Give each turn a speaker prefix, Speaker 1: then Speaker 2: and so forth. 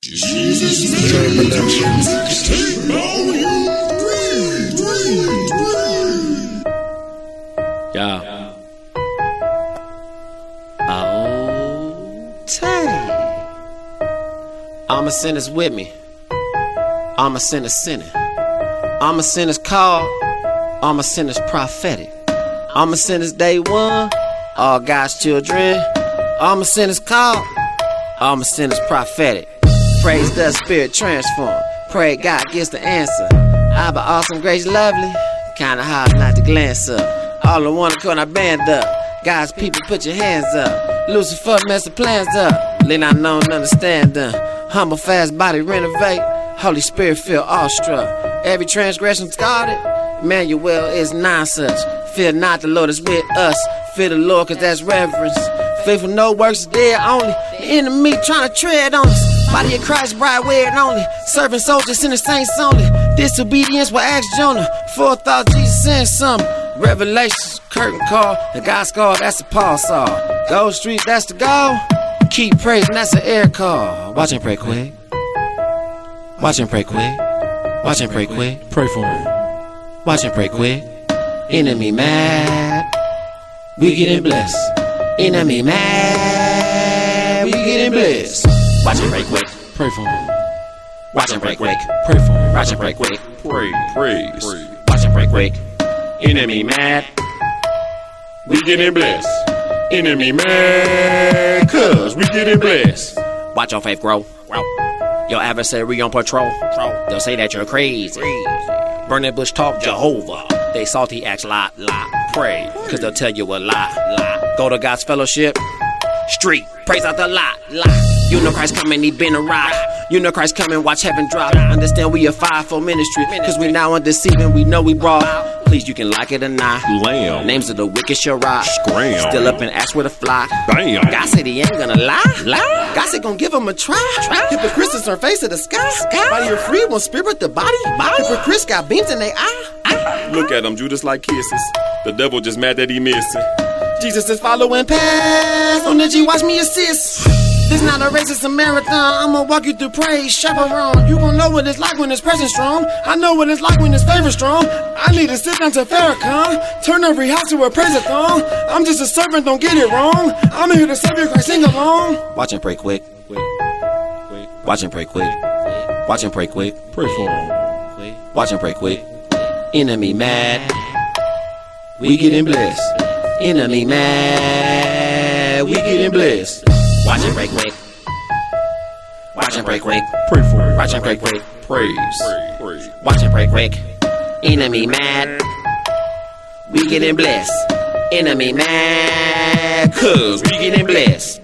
Speaker 1: Jesus Productions Mixtape Volume 3, 3, 3.
Speaker 2: Yeah. I'm a sinner's with me. Send us sinning. I'm a sinner's call. I'm a sinner's prophetic. I'm a sinner's day one. All God's children. I'm a sinner's call. I'm a sinner's prophetic. Praise the spirit transform. Pray God gets the answer. I be awesome, grace, lovely. Kinda hard not to glance up. All in one I band up. God's people, put your hands up. Lucifer, mess the plans up. Lean I know and understand them. Humble, fast body, renovate. Holy Spirit, feel awestruck. Every transgression scarred it. Emmanuel is nonsense. Fear not, the Lord is with us. Fear the Lord, cause that's reverence. Faithful, no works is dead only. The enemy trying to tread on us. Body of Christ, bride, wear it only. Serving soldiers in the saints only. Disobedience will ask Jonah. Full thought Jesus sent some. Revelations, curtain call. The God's call, that's the Paul Saul. Gold Street, that's the goal. Keep praising, that's the air call. Watch and pray quick. Watch and pray quick. Watch and pray quick.
Speaker 3: Pray for him.
Speaker 2: Watch and pray quick. Enemy mad. We getting blessed. Enemy mad. We getting blessed. Watch and break quick.
Speaker 3: Pray for him.
Speaker 2: Watch and pray quick.
Speaker 3: Pray for him.
Speaker 2: Watch and pray quick.
Speaker 4: Pray, praise.
Speaker 2: Watch and pray quick. Enemy mad.
Speaker 4: We getting blessed. Enemy mad, cuz we getting blessed.
Speaker 2: Watch your faith grow. Your adversary on patrol. They'll say that you're crazy. Burning bush talk Jehovah. They salty acts lie, lie. Pray, cause they'll tell you a lie, lie. Go to God's fellowship. Street, praise out the lot, lie. You know Christ coming, he been a ride. You know Christ coming, watch heaven drop. Understand we a five-fold ministry. Cause we now undeceiving, we know we brought. Please, you can like it or not.
Speaker 4: Lamb.
Speaker 2: Names of the wicked shall rise.
Speaker 4: Scram.
Speaker 2: Still up and ask where to fly.
Speaker 4: Damn.
Speaker 2: God said he ain't gonna lie. Lie. God said gonna give him a try. Try. Hypocrites are face of the sky. sky. Body of free, one spirit, the body. body. Hypocrites got beams in their eye.
Speaker 4: Look at them, Judas like kisses. The devil just mad that he missing.
Speaker 2: Jesus is following past. On the G, watch me assist. This not a race, it's a marathon. I'ma walk you through praise, chaperone. You gon' know what it's like when it's present strong. I know what it's like when it's favor strong. I need to sit down to Farrakhan. Turn every house to a praise-a-thon. I'm just a servant, don't get it wrong. I'm here to serve you, Christ, sing along. Watch and pray quick. Watch and pray quick. Watch and pray quick.
Speaker 3: Pray for him.
Speaker 2: Watch and pray quick. Enemy mad. We getting blessed. Enemy mad. We getting blessed. Watch and pray quick. Watch and pray quick.
Speaker 3: Pray for him.
Speaker 2: Watch and pray quick.
Speaker 4: Praise. Praise.
Speaker 2: Watch and pray quick. Enemy mad. We getting blessed. Enemy mad. Cause we getting blessed.